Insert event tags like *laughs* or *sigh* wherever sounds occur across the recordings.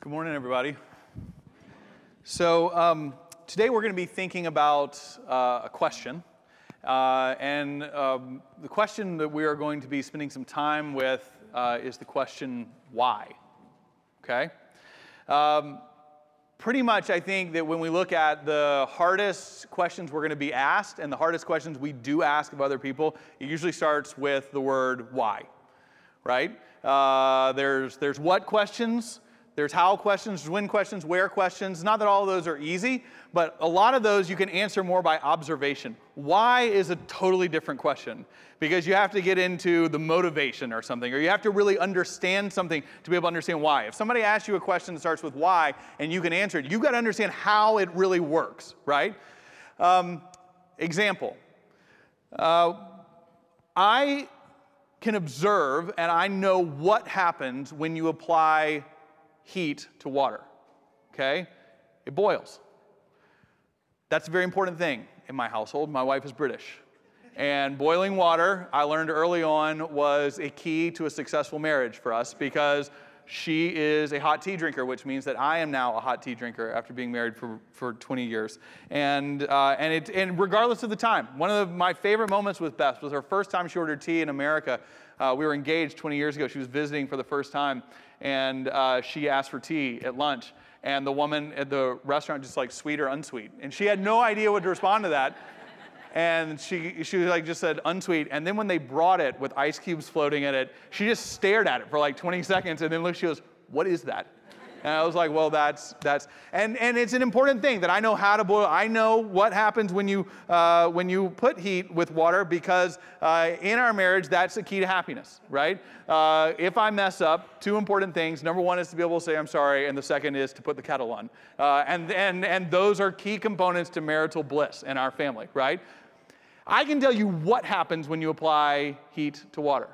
Good morning, everybody. So, um, today we're going to be thinking about uh, a question. Uh, and um, the question that we are going to be spending some time with uh, is the question, why? Okay? Um, pretty much, I think that when we look at the hardest questions we're going to be asked and the hardest questions we do ask of other people, it usually starts with the word why, right? Uh, there's, there's what questions, there's how questions, when questions, where questions. Not that all of those are easy, but a lot of those you can answer more by observation. Why is a totally different question because you have to get into the motivation or something, or you have to really understand something to be able to understand why. If somebody asks you a question that starts with why and you can answer it, you've got to understand how it really works, right? Um, example uh, I can observe and I know what happens when you apply heat to water. Okay? It boils. That's a very important thing in my household. My wife is British. And boiling water, I learned early on, was a key to a successful marriage for us because she is a hot tea drinker, which means that I am now a hot tea drinker after being married for, for 20 years. And, uh, and, it, and regardless of the time, one of the, my favorite moments with Beth was her first time she ordered tea in America. Uh, we were engaged 20 years ago. She was visiting for the first time and uh, she asked for tea at lunch. And the woman at the restaurant just like, sweet or unsweet? And she had no idea what to respond to that. And she, she like just said unsweet. And then when they brought it with ice cubes floating in it, she just stared at it for like 20 seconds and then looked, she goes, what is that? And I was like, well, that's, that's, and, and it's an important thing that I know how to boil. I know what happens when you, uh, when you put heat with water because uh, in our marriage, that's the key to happiness, right? Uh, if I mess up, two important things. Number one is to be able to say, I'm sorry. And the second is to put the kettle on. Uh, and, and, and those are key components to marital bliss in our family, right? I can tell you what happens when you apply heat to water.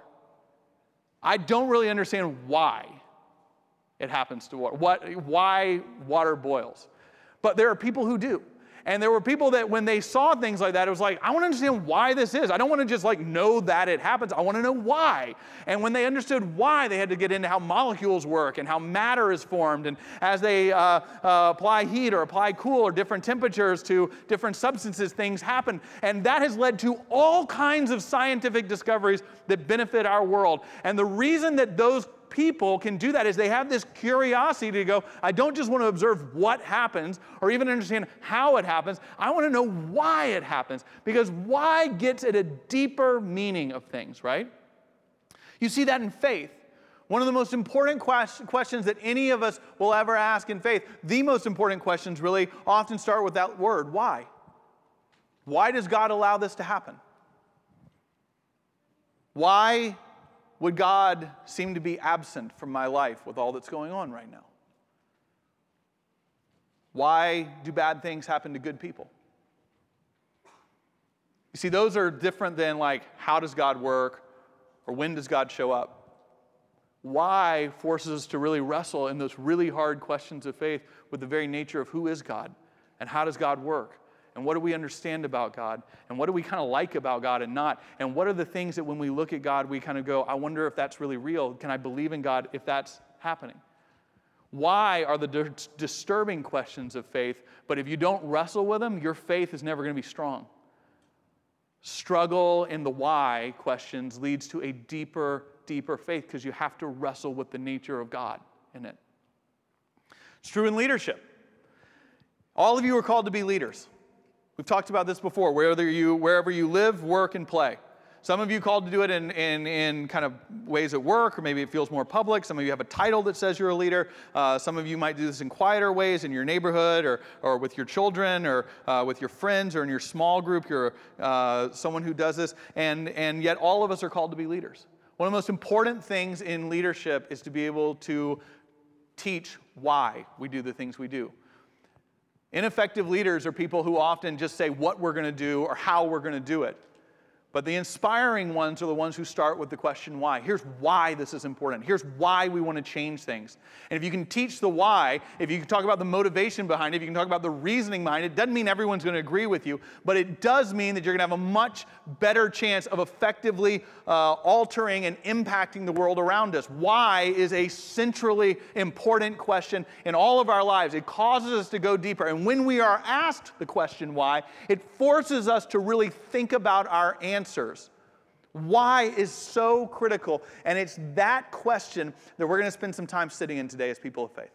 I don't really understand why it happens to water, what, why water boils. But there are people who do. And there were people that when they saw things like that, it was like, I want to understand why this is. I don't want to just like know that it happens. I want to know why. And when they understood why, they had to get into how molecules work and how matter is formed. And as they uh, uh, apply heat or apply cool or different temperatures to different substances, things happen. And that has led to all kinds of scientific discoveries that benefit our world. And the reason that those people can do that is they have this curiosity to go, I don't just want to observe what happens or even understand how it happens. I want to know why it happens because why gets at a deeper meaning of things, right? You see that in faith. One of the most important quest- questions that any of us will ever ask in faith, the most important questions really often start with that word why? Why does God allow this to happen? Why would God seem to be absent from my life with all that's going on right now? Why do bad things happen to good people? You see, those are different than like, how does God work or when does God show up? Why forces us to really wrestle in those really hard questions of faith with the very nature of who is God and how does God work and what do we understand about God? And what do we kind of like about God and not? And what are the things that when we look at God, we kind of go, I wonder if that's really real? Can I believe in God if that's happening? Why are the di- disturbing questions of faith, but if you don't wrestle with them, your faith is never going to be strong. Struggle in the why questions leads to a deeper, deeper faith because you have to wrestle with the nature of God in it. It's true in leadership. All of you are called to be leaders. We've talked about this before, whether you, wherever you live, work, and play. Some of you called to do it in, in, in kind of ways at work, or maybe it feels more public. Some of you have a title that says you're a leader. Uh, some of you might do this in quieter ways in your neighborhood, or, or with your children, or uh, with your friends, or in your small group. You're uh, someone who does this. And, and yet, all of us are called to be leaders. One of the most important things in leadership is to be able to teach why we do the things we do. Ineffective leaders are people who often just say what we're going to do or how we're going to do it. But the inspiring ones are the ones who start with the question why. Here's why this is important. Here's why we want to change things. And if you can teach the why, if you can talk about the motivation behind it, if you can talk about the reasoning behind it, it doesn't mean everyone's going to agree with you, but it does mean that you're going to have a much better chance of effectively uh, altering and impacting the world around us. Why is a centrally important question in all of our lives. It causes us to go deeper. And when we are asked the question why, it forces us to really think about our answer answers. Why is so critical. And it's that question that we're going to spend some time sitting in today as people of faith.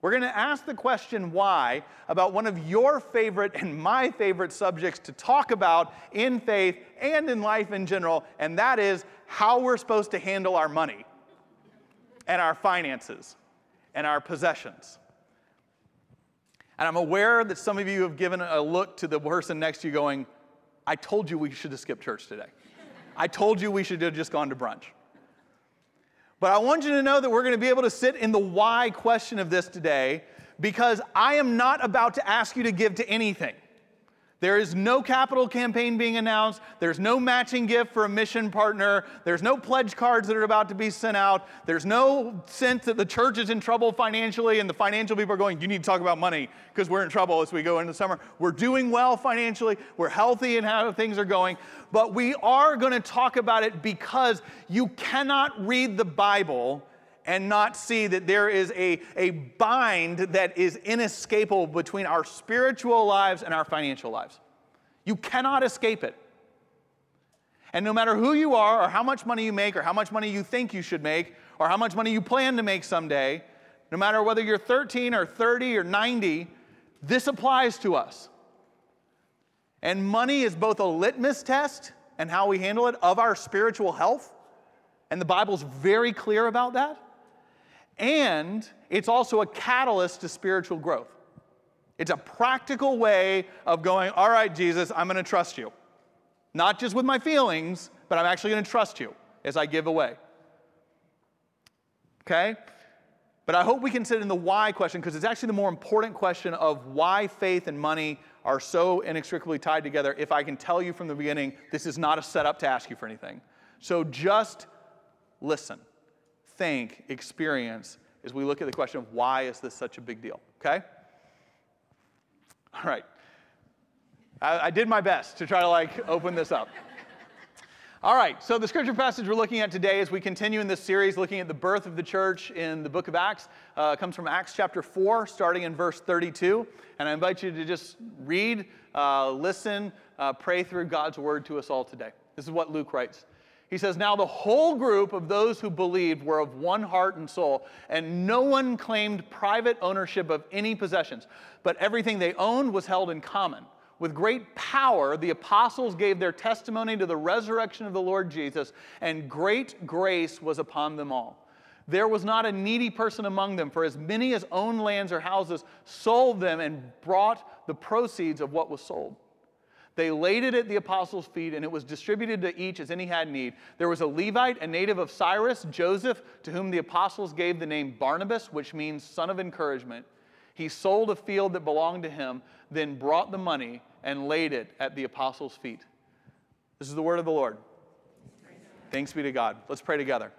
We're going to ask the question why about one of your favorite and my favorite subjects to talk about in faith and in life in general, and that is how we're supposed to handle our money and our finances and our possessions. And I'm aware that some of you have given a look to the person next to you going, I told you we should have skipped church today. I told you we should have just gone to brunch. But I want you to know that we're going to be able to sit in the why question of this today because I am not about to ask you to give to anything. There is no capital campaign being announced. There's no matching gift for a mission partner. There's no pledge cards that are about to be sent out. There's no sense that the church is in trouble financially and the financial people are going, you need to talk about money because we're in trouble as we go into summer. We're doing well financially. We're healthy in how things are going. But we are going to talk about it because you cannot read the Bible and not see that there is a, a bind that is inescapable between our spiritual lives and our financial lives. You cannot escape it. And no matter who you are, or how much money you make, or how much money you think you should make, or how much money you plan to make someday, no matter whether you're 13 or 30 or 90, this applies to us. And money is both a litmus test and how we handle it of our spiritual health. And the Bible's very clear about that and it's also a catalyst to spiritual growth. It's a practical way of going, all right, Jesus, I'm going to trust you. Not just with my feelings, but I'm actually going to trust you as I give away. Okay? But I hope we can sit in the why question because it's actually the more important question of why faith and money are so inextricably tied together. If I can tell you from the beginning, this is not a setup to ask you for anything. So just listen think, experience as we look at the question of why is this such a big deal, okay? All right. I, I did my best to try to like open this up. All right, so the scripture passage we're looking at today as we continue in this series looking at the birth of the church in the book of Acts uh, comes from Acts chapter 4, starting in verse 32. And I invite you to just read, uh, listen, uh, pray through God's word to us all today. This is what Luke writes. He says, Now the whole group of those who believed were of one heart and soul, and no one claimed private ownership of any possessions, but everything they owned was held in common. With great power, the apostles gave their testimony to the resurrection of the Lord Jesus, and great grace was upon them all. There was not a needy person among them, for as many as owned lands or houses sold them and brought the proceeds of what was sold. They laid it at the apostles' feet, and it was distributed to each as any had need. There was a Levite, a native of Cyprus, Joseph, to whom the apostles gave the name Barnabas, which means son of encouragement. He sold a field that belonged to him, then brought the money and laid it at the apostles' feet. This is the word of the Lord. Thanks be to God. Let's pray together.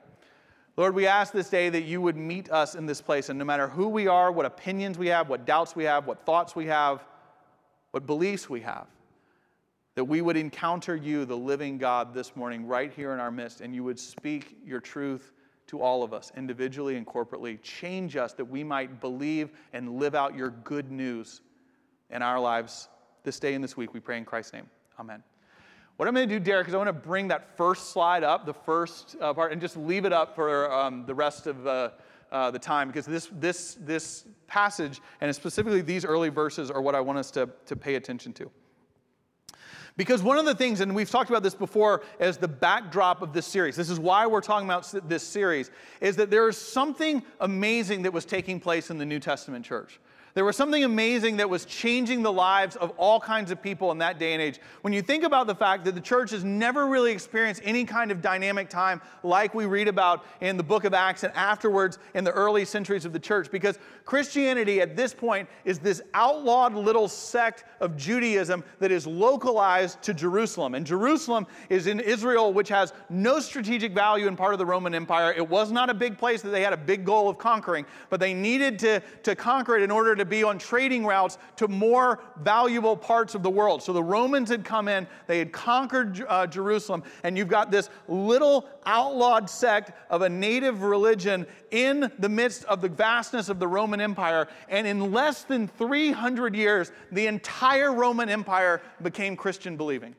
Lord, we ask this day that you would meet us in this place, and no matter who we are, what opinions we have, what doubts we have, what thoughts we have, what beliefs we have, that we would encounter you, the living God, this morning, right here in our midst, and you would speak your truth to all of us, individually and corporately. Change us that we might believe and live out your good news in our lives this day and this week. We pray in Christ's name. Amen. What I'm going to do, Derek, is I want to bring that first slide up, the first uh, part, and just leave it up for um, the rest of uh, uh, the time because this, this, this passage, and specifically these early verses, are what I want us to, to pay attention to. Because one of the things, and we've talked about this before as the backdrop of this series, this is why we're talking about this series, is that there is something amazing that was taking place in the New Testament church. There was something amazing that was changing the lives of all kinds of people in that day and age. When you think about the fact that the church has never really experienced any kind of dynamic time like we read about in the book of Acts and afterwards in the early centuries of the church, because Christianity at this point is this outlawed little sect of Judaism that is localized to Jerusalem. And Jerusalem is in Israel, which has no strategic value in part of the Roman Empire. It was not a big place that they had a big goal of conquering, but they needed to, to conquer it in order to to be on trading routes to more valuable parts of the world. So the Romans had come in, they had conquered uh, Jerusalem, and you've got this little outlawed sect of a native religion in the midst of the vastness of the Roman Empire. And in less than 300 years, the entire Roman Empire became Christian believing.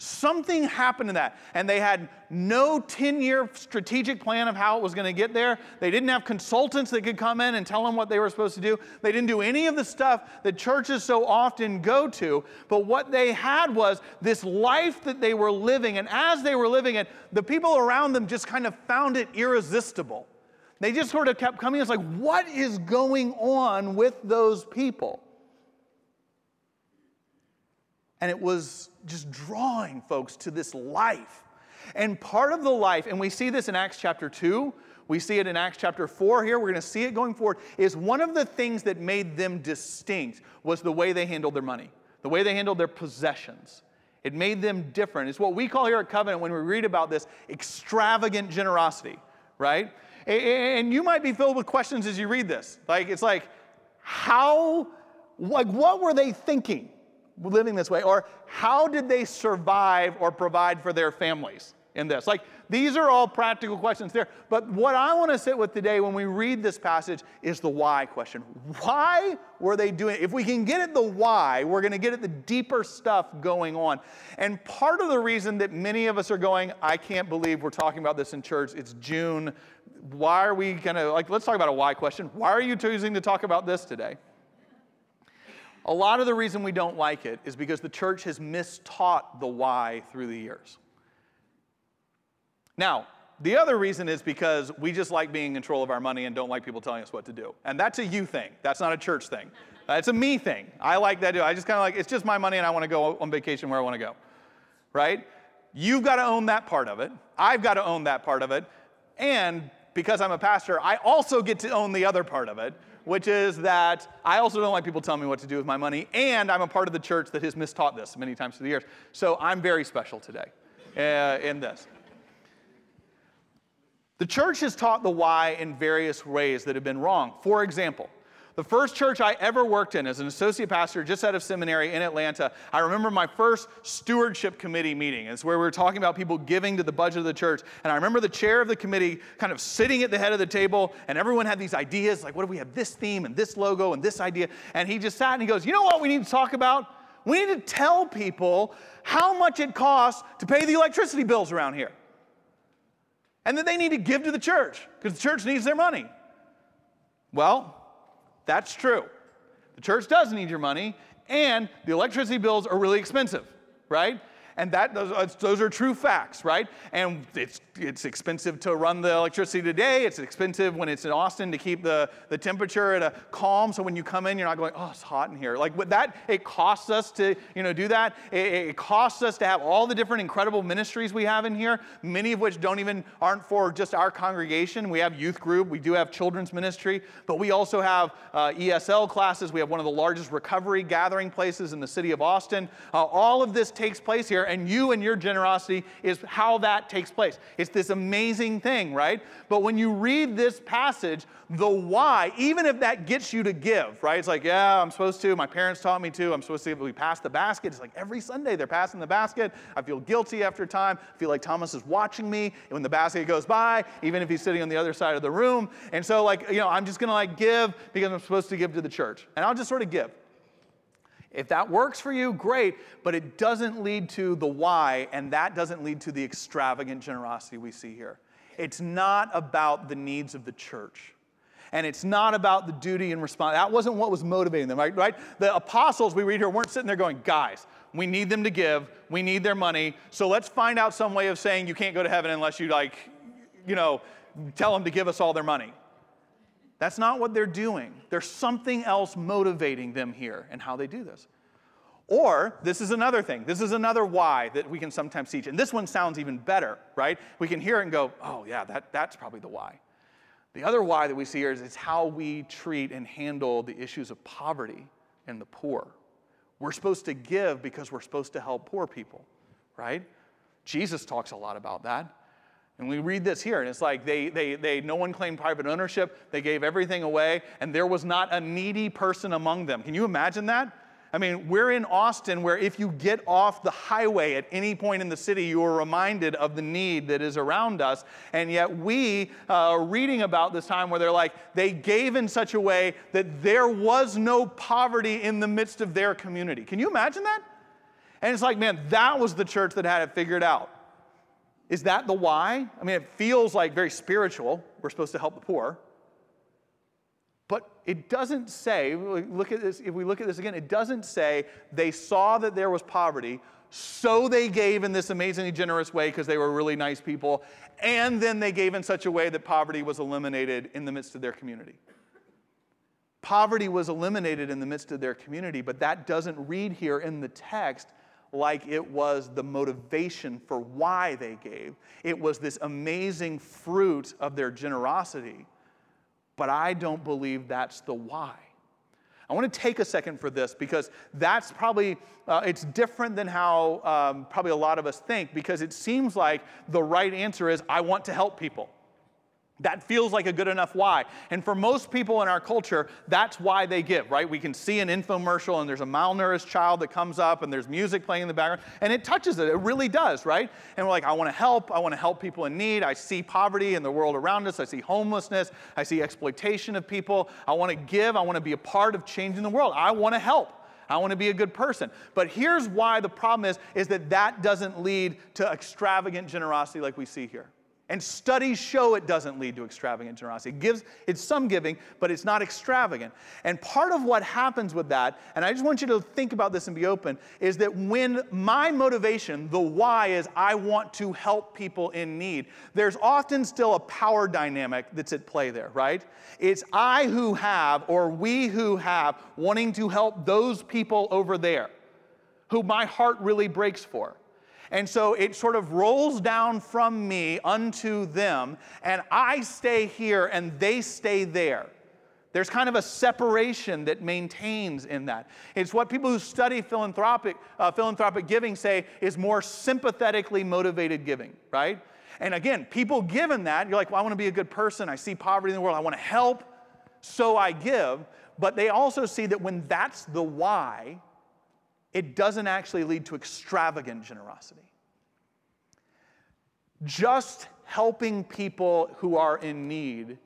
Something happened to that. And they had no 10 year strategic plan of how it was going to get there. They didn't have consultants that could come in and tell them what they were supposed to do. They didn't do any of the stuff that churches so often go to. But what they had was this life that they were living. And as they were living it, the people around them just kind of found it irresistible. They just sort of kept coming. It's like, what is going on with those people? And it was just drawing folks to this life. And part of the life, and we see this in Acts chapter 2, we see it in Acts chapter 4 here, we're going to see it going forward, is one of the things that made them distinct was the way they handled their money, the way they handled their possessions. It made them different. It's what we call here at Covenant when we read about this extravagant generosity, right? And you might be filled with questions as you read this. Like, it's like, how, like, what were they thinking? Living this way? Or how did they survive or provide for their families in this? Like, these are all practical questions there. But what I want to sit with today when we read this passage is the why question. Why were they doing it? If we can get at the why, we're going to get at the deeper stuff going on. And part of the reason that many of us are going, I can't believe we're talking about this in church, it's June. Why are we going to, like, let's talk about a why question. Why are you choosing to talk about this today? A lot of the reason we don't like it is because the church has mistaught the why through the years. Now, the other reason is because we just like being in control of our money and don't like people telling us what to do. And that's a you thing. That's not a church thing. That's a me thing. I like that. I just kind of like, it's just my money and I want to go on vacation where I want to go. Right? You've got to own that part of it. I've got to own that part of it. And because I'm a pastor, I also get to own the other part of it, which is that I also don't like people telling me what to do with my money, and I'm a part of the church that has mistaught this many times through the years. So I'm very special today uh, in this. The church has taught the why in various ways that have been wrong. For example, the first church I ever worked in as an associate pastor just out of seminary in Atlanta, I remember my first stewardship committee meeting. It's where we were talking about people giving to the budget of the church. And I remember the chair of the committee kind of sitting at the head of the table, and everyone had these ideas like, what if we have this theme and this logo and this idea? And he just sat and he goes, You know what we need to talk about? We need to tell people how much it costs to pay the electricity bills around here. And that they need to give to the church because the church needs their money. Well, that's true. The church does need your money, and the electricity bills are really expensive, right? And that those, those are true facts, right? And it's, it's expensive to run the electricity today. It's expensive when it's in Austin to keep the, the temperature at a calm. So when you come in, you're not going, oh, it's hot in here. Like with that, it costs us to, you know, do that. It, it costs us to have all the different incredible ministries we have in here, many of which don't even, aren't for just our congregation. We have youth group. We do have children's ministry, but we also have uh, ESL classes. We have one of the largest recovery gathering places in the city of Austin. Uh, all of this takes place here and you and your generosity is how that takes place. It's this amazing thing, right? But when you read this passage, the why, even if that gets you to give, right? It's like, yeah, I'm supposed to. My parents taught me to. I'm supposed to. We pass the basket. It's like every Sunday they're passing the basket. I feel guilty after time. I feel like Thomas is watching me and when the basket goes by, even if he's sitting on the other side of the room. And so, like, you know, I'm just going to like give because I'm supposed to give to the church. And I'll just sort of give. If that works for you, great, but it doesn't lead to the why, and that doesn't lead to the extravagant generosity we see here. It's not about the needs of the church. And it's not about the duty and response. That wasn't what was motivating them, right? right? The apostles we read here weren't sitting there going, guys, we need them to give, we need their money, so let's find out some way of saying you can't go to heaven unless you, like, you know, tell them to give us all their money. That's not what they're doing. There's something else motivating them here and how they do this. Or, this is another thing. This is another why that we can sometimes teach. And this one sounds even better, right? We can hear it and go, oh, yeah, that, that's probably the why. The other why that we see here is it's how we treat and handle the issues of poverty and the poor. We're supposed to give because we're supposed to help poor people, right? Jesus talks a lot about that. And we read this here, and it's like they, they, they, no one claimed private ownership. They gave everything away, and there was not a needy person among them. Can you imagine that? I mean, we're in Austin where if you get off the highway at any point in the city, you are reminded of the need that is around us. And yet we uh, are reading about this time where they're like, they gave in such a way that there was no poverty in the midst of their community. Can you imagine that? And it's like, man, that was the church that had it figured out. Is that the why? I mean, it feels like very spiritual. We're supposed to help the poor. But it doesn't say, look at this, if we look at this again, it doesn't say they saw that there was poverty, so they gave in this amazingly generous way because they were really nice people, and then they gave in such a way that poverty was eliminated in the midst of their community. Poverty was eliminated in the midst of their community, but that doesn't read here in the text like it was the motivation for why they gave. It was this amazing fruit of their generosity but I don't believe that's the why. I want to take a second for this because that's probably, uh, it's different than how um, probably a lot of us think because it seems like the right answer is I want to help people. That feels like a good enough why. And for most people in our culture, that's why they give, right? We can see an infomercial and there's a malnourished child that comes up and there's music playing in the background and it touches it. It really does, right? And we're like, I want to help. I want to help people in need. I see poverty in the world around us. I see homelessness. I see exploitation of people. I want to give. I want to be a part of changing the world. I want to help. I want to be a good person. But here's why the problem is is that that doesn't lead to extravagant generosity like we see here. And studies show it doesn't lead to extravagant generosity. It gives, it's some giving, but it's not extravagant. And part of what happens with that, and I just want you to think about this and be open, is that when my motivation, the why is I want to help people in need, there's often still a power dynamic that's at play there, right? It's I who have, or we who have, wanting to help those people over there who my heart really breaks for. And so it sort of rolls down from me unto them, and I stay here and they stay there. There's kind of a separation that maintains in that. It's what people who study philanthropic, uh, philanthropic giving say is more sympathetically motivated giving, right? And again, people given that, you're like, well, I want to be a good person. I see poverty in the world. I want to help, so I give. But they also see that when that's the why, it doesn't actually lead to extravagant generosity. Just helping people who are in need,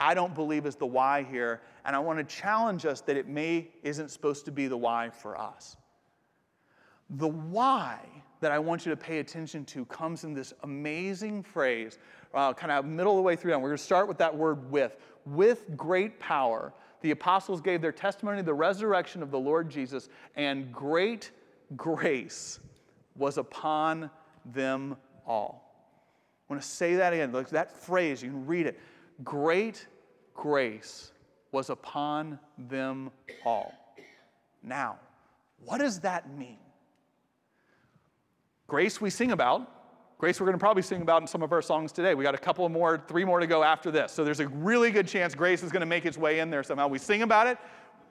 I don't believe is the why here. And I want to challenge us that it may isn't supposed to be the why for us. The why that I want you to pay attention to comes in this amazing phrase, uh, kind of middle of the way through. And we're going to start with that word with. With great power, the apostles gave their testimony to the resurrection of the Lord Jesus, and great grace was upon them all. I want to say that again. Look, that phrase, you can read it. Great grace was upon them all. Now, what does that mean? Grace we sing about. Grace we're going to probably sing about in some of our songs today. We got a couple more, three more to go after this. So there's a really good chance grace is going to make its way in there somehow. We sing about it,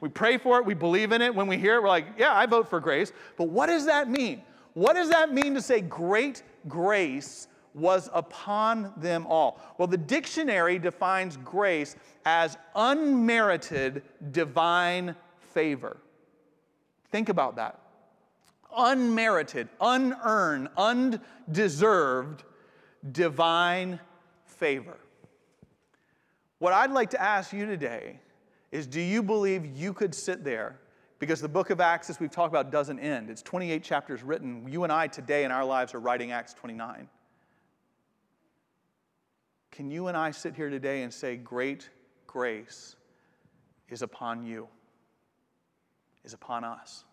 we pray for it, we believe in it. When we hear it, we're like, yeah, I vote for grace. But what does that mean? What does that mean to say great grace was upon them all. Well, the dictionary defines grace as unmerited divine favor. Think about that. Unmerited, unearned, undeserved divine favor. What I'd like to ask you today is do you believe you could sit there? Because the book of Acts, as we've talked about, doesn't end. It's 28 chapters written. You and I today in our lives are writing Acts 29. Can you and I sit here today and say, Great grace is upon you, is upon us?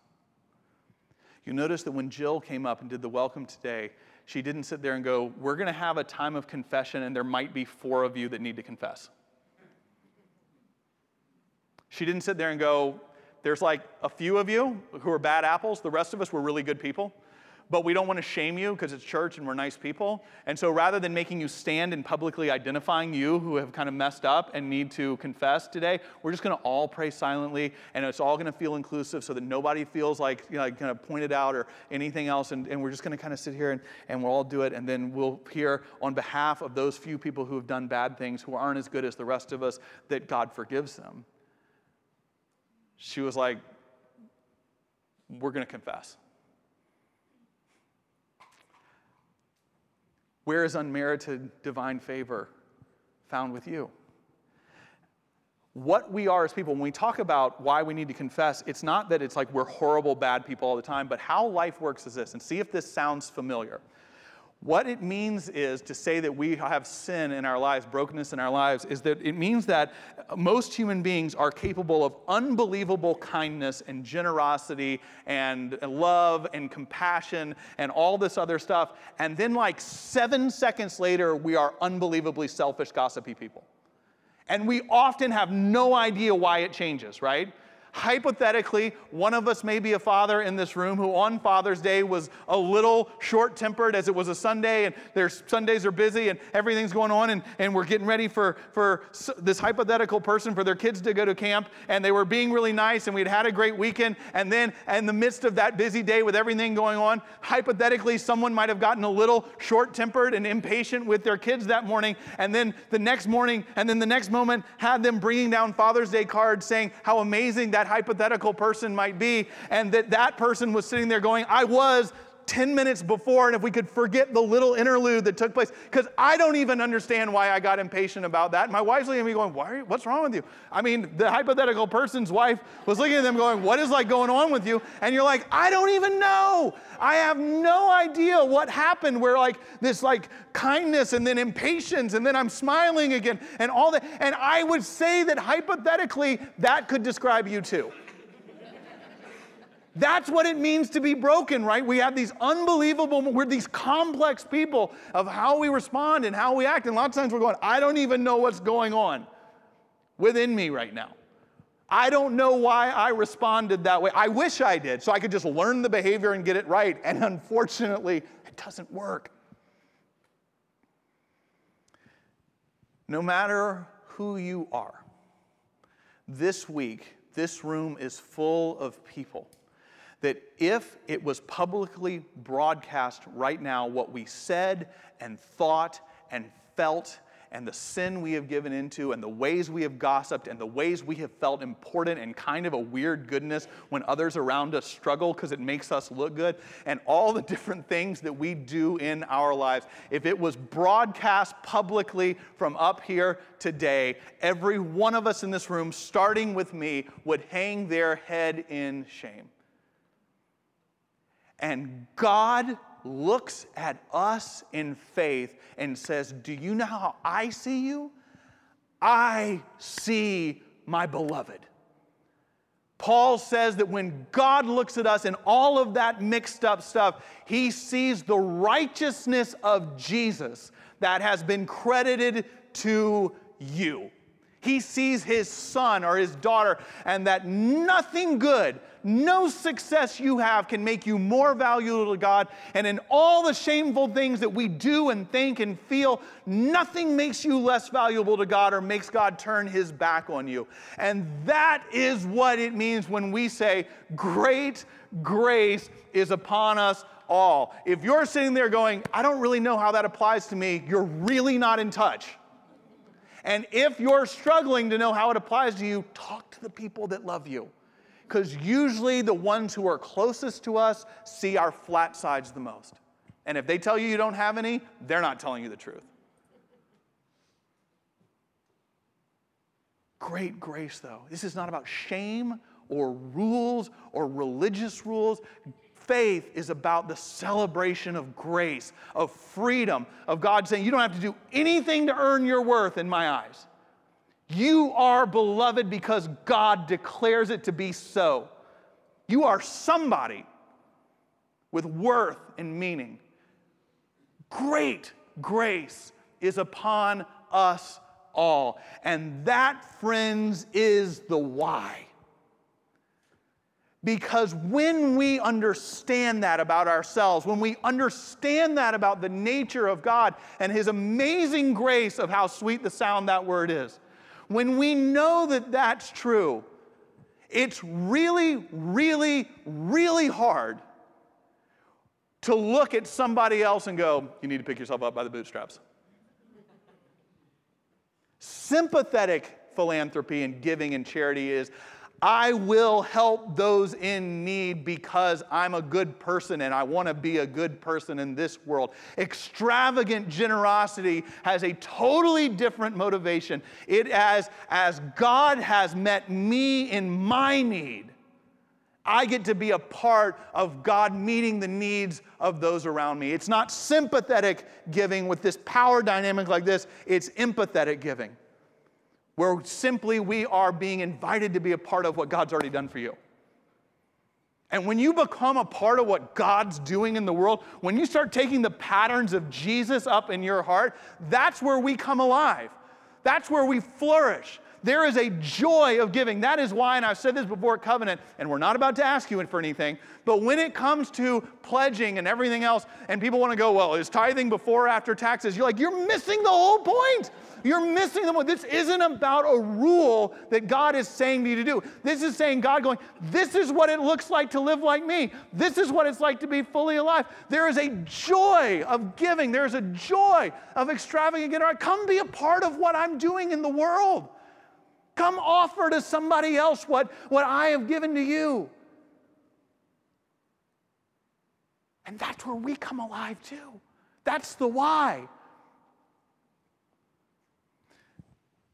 You notice that when Jill came up and did the welcome today, she didn't sit there and go, We're going to have a time of confession, and there might be four of you that need to confess. She didn't sit there and go, There's like a few of you who are bad apples, the rest of us were really good people but we don't want to shame you because it's church and we're nice people. And so rather than making you stand and publicly identifying you who have kind of messed up and need to confess today, we're just going to all pray silently and it's all going to feel inclusive so that nobody feels like, you know, like kind of pointed out or anything else. And, and we're just going to kind of sit here and, and we'll all do it. And then we'll hear on behalf of those few people who have done bad things, who aren't as good as the rest of us, that God forgives them. She was like, we're going to confess. Where is unmerited divine favor found with you? What we are as people, when we talk about why we need to confess, it's not that it's like we're horrible, bad people all the time, but how life works is this, and see if this sounds familiar. What it means is to say that we have sin in our lives, brokenness in our lives, is that it means that most human beings are capable of unbelievable kindness and generosity and love and compassion and all this other stuff. And then, like seven seconds later, we are unbelievably selfish, gossipy people. And we often have no idea why it changes, right? Hypothetically, one of us may be a father in this room who on Father's Day was a little short tempered as it was a Sunday and their Sundays are busy and everything's going on and, and we're getting ready for, for this hypothetical person for their kids to go to camp and they were being really nice and we'd had a great weekend. And then, in the midst of that busy day with everything going on, hypothetically, someone might have gotten a little short tempered and impatient with their kids that morning. And then the next morning, and then the next moment, had them bringing down Father's Day cards saying how amazing that that hypothetical person might be, and that that person was sitting there going, I was 10 minutes before, and if we could forget the little interlude that took place, because I don't even understand why I got impatient about that. My wife's looking at me going, why what's wrong with you? I mean, the hypothetical person's wife was looking at them going, what is like going on with you? And you're like, I don't even know. I have no idea what happened where like this like kindness and then impatience and then I'm smiling again and all that. And I would say that hypothetically, that could describe you too. That's what it means to be broken, right? We have these unbelievable, we're these complex people of how we respond and how we act. And a lot of times we're going, I don't even know what's going on within me right now. I don't know why I responded that way. I wish I did, so I could just learn the behavior and get it right. And unfortunately, it doesn't work. No matter who you are, this week, this room is full of people that if it was publicly broadcast right now, what we said and thought and felt and the sin we have given into and the ways we have gossiped and the ways we have felt important and kind of a weird goodness when others around us struggle because it makes us look good and all the *laughs* different things that we do in our lives if it was broadcast publicly from up here today every one of us in this room starting with me would hang their head in shame and God looks at us in faith and says, Do you know how I see you? I see my beloved. Paul says that when God looks at us and all of that mixed up stuff, he sees the righteousness of Jesus that has been credited to you. He sees his son or his daughter, and that nothing good, no success you have can make you more valuable to God. And in all the shameful things that we do and think and feel, nothing makes you less valuable to God or makes God turn his back on you. And that is what it means when we say, Great grace is upon us all. If you're sitting there going, I don't really know how that applies to me, you're really not in touch. And if you're struggling to know how it applies to you, talk to the people that love you. Because usually the ones who are closest to us see our flat sides the most. And if they tell you you don't have any, they're not telling you the truth. Great grace, though. This is not about shame or rules or religious rules faith is about the celebration of grace, of freedom, of God saying, You don't have to do anything to earn your worth in my eyes. You are beloved because God declares it to be so. You are somebody with worth and meaning. Great grace is upon us all. And that, friends, is the why. Because when we understand that about ourselves, when we understand that about the nature of God and His amazing grace of how sweet the sound that word is, when we know that that's true, it's really, really, really hard to look at somebody else and go, you need to pick yourself up by the bootstraps. Sympathetic philanthropy and giving and charity is I will help those in need because I'm a good person and I want to be a good person in this world. Extravagant generosity has a totally different motivation. It as as God has met me in my need, I get to be a part of God meeting the needs of those around me. It's not sympathetic giving with this power dynamic like this, it's empathetic giving where simply we are being invited to be a part of what God's already done for you. And when you become a part of what God's doing in the world, when you start taking the patterns of Jesus up in your heart, that's where we come alive. That's where we flourish. There is a joy of giving. That is why, and I've said this before at Covenant, and we're not about to ask you for anything, but when it comes to pledging and everything else, and people want to go, well, is tithing before or after taxes? You're like, you're missing the whole point. You're missing the point. This isn't about a rule that God is saying you to do. This is saying God going, this is what it looks like to live like me. This is what it's like to be fully alive. There is a joy of giving. There is a joy of extravagant. giving. Come be a part of what I'm doing in the world. Come offer to somebody else what, what I have given to you. And that's where we come alive too. That's the why.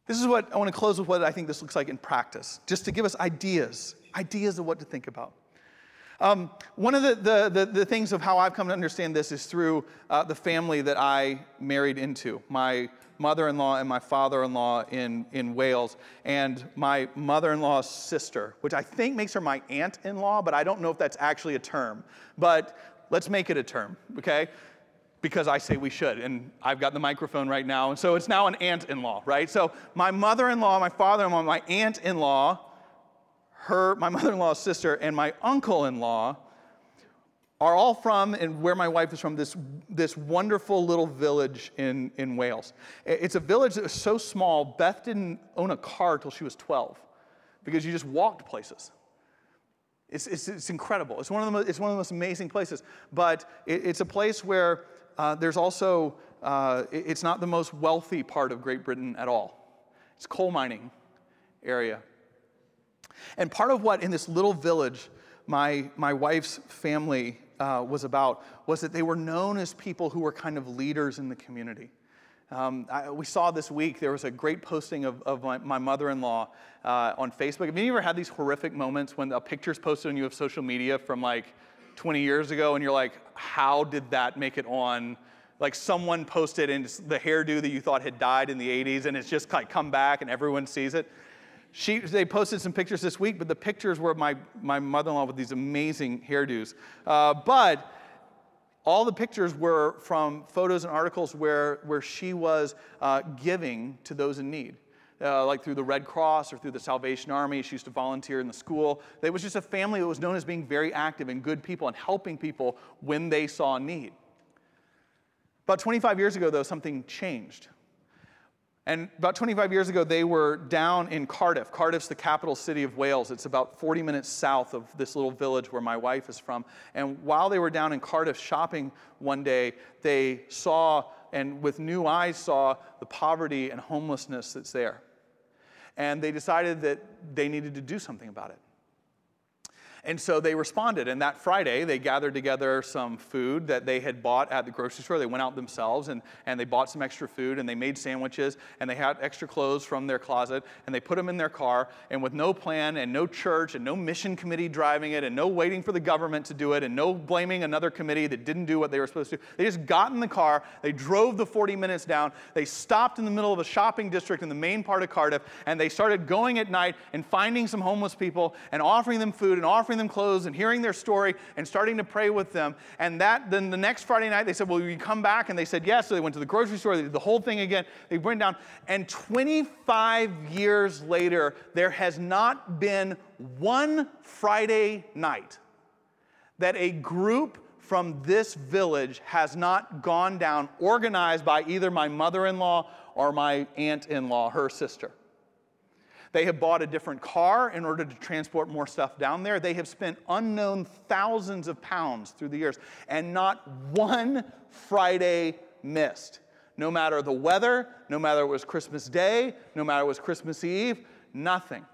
This is what I want to close with what I think this looks like in practice, just to give us ideas, ideas of what to think about. Um, one of the, the, the, the, things of how I've come to understand this is through uh, the family that I married into. My mother in law and my father in law in, in Wales, and my mother in law's sister, which I think makes her my aunt in law, but I don't know if that's actually a term. But let's make it a term, okay? Because I say we should, and I've got the microphone right now, and so it's now an aunt in law, right? So my mother in law, my father in law, my aunt in law, her, my *laughs* mother in law's sister, and my uncle in law are all from, and where my wife is from, this, this wonderful little village in, in Wales. It's a village that was so small, Beth didn't own a car till she was 12 because you just walked places. It's, it's, it's incredible. It's one, of the most, it's one of the most amazing places. But it, it's a place where uh, there's also, uh, it's not the most wealthy part of Great Britain at all. It's coal mining area. And part of what in this little village my, my wife's family uh, was about was that they were known as people who were kind of leaders in the community. Um, I, we saw this week, there was a great posting of, of my, my mother in law uh, on Facebook. Have you ever had these horrific moments when a picture's posted on you of social media from like 20 years ago and you're like, how did that make it on? Like someone posted and the hairdo that you thought had died in the 80s and it's just like come back and everyone sees it. She, they posted some pictures this week, but the pictures were my, my mother in law with these amazing hairdos. Uh, but all the pictures were from photos and articles where, where she was uh, giving to those in need. Uh, like through the Red Cross or through the Salvation Army. She used to volunteer in the school. It was just a family that was known as being very active and good people and helping people when they saw need. About 25 years ago, though, something changed. And about 25 years ago, they were down in Cardiff. Cardiff's the capital city of Wales. It's about 40 minutes south of this little village where my wife is from. And while they were down in Cardiff shopping one day, they saw and with new eyes saw the poverty and homelessness that's there. And they decided that they needed to do something about it. And so they responded. And that Friday, they gathered together some food that they had bought at the grocery store. They went out themselves and, and they bought some extra food and they made sandwiches and they had extra clothes from their closet and they put them in their car. And with no plan and no church and no mission committee driving it and no waiting for the government to do it and no blaming another committee that didn't do what they were supposed to they just got in the car. They drove the 40 minutes down. They stopped in the middle of a shopping district in the main part of Cardiff and they started going at night and finding some homeless people and offering them food and offering them clothes and hearing their story and starting to pray with them. And that then the next Friday night they said, "Well, you come back?" And they said yes. So they went to the grocery store. They did the whole thing again. They went down. And 25 years later, there has not been one Friday night that a group from this village has not gone down, organized by either my mother in law or my aunt in law, her sister. They have bought a different car in order to transport more stuff down there. They have spent unknown thousands of pounds through the years, and not one Friday missed. No matter the weather, no matter it was Christmas Day, no matter it was Christmas Eve, nothing.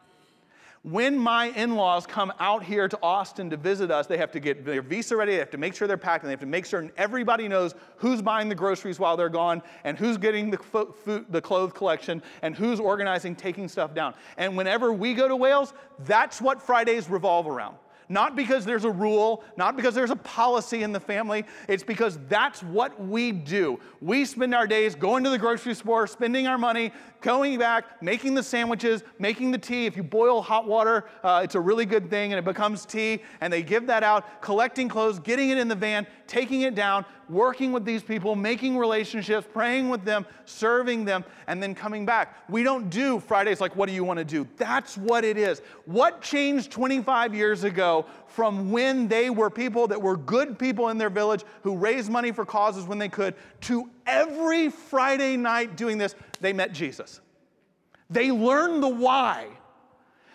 When my in laws come out here to Austin to visit us, they have to get their visa ready, they have to make sure they're packed, and they have to make sure everybody knows who's buying the groceries while they're gone, and who's getting the, food, the clothes collection, and who's organizing taking stuff down. And whenever we go to Wales, that's what Fridays revolve around. Not because there's a rule, not because there's a policy in the family. It's because that's what we do. We spend our days going to the grocery store, spending our money, going back, making the sandwiches, making the tea. If you boil hot water, uh, it's a really good thing and it becomes tea. And they give that out, collecting clothes, getting it in the van, taking it down, working with these people, making relationships, praying with them, serving them, and then coming back. We don't do Fridays like, what do you want to do? That's what it is. What changed 25 years ago from when they were people that were good people in their village who raised money for causes when they could to every Friday night doing this? They met Jesus. They learned the why.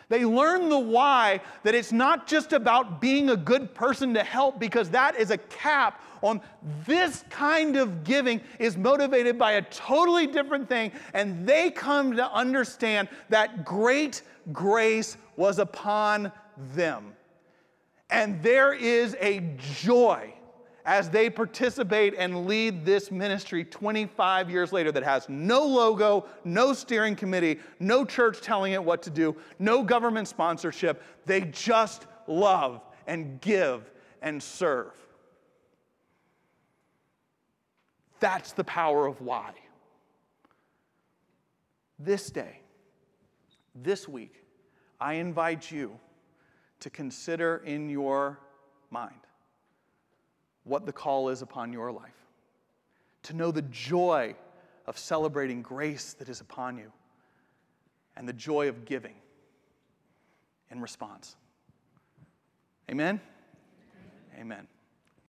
They learn the why that it's not just about being a good person to help because that is a cap on this kind of giving is motivated by a totally different thing and they come to understand that great grace was upon them. And there is a joy as they participate and lead this ministry 25 years later that has no logo, no steering committee, no church telling it what to do, no government sponsorship. They just love and give and serve. That's the power of why. This day, this week, I invite you to consider in your mind what the call is upon your life, to know the joy of celebrating grace that is upon you, and the joy of giving in response. Amen? Amen.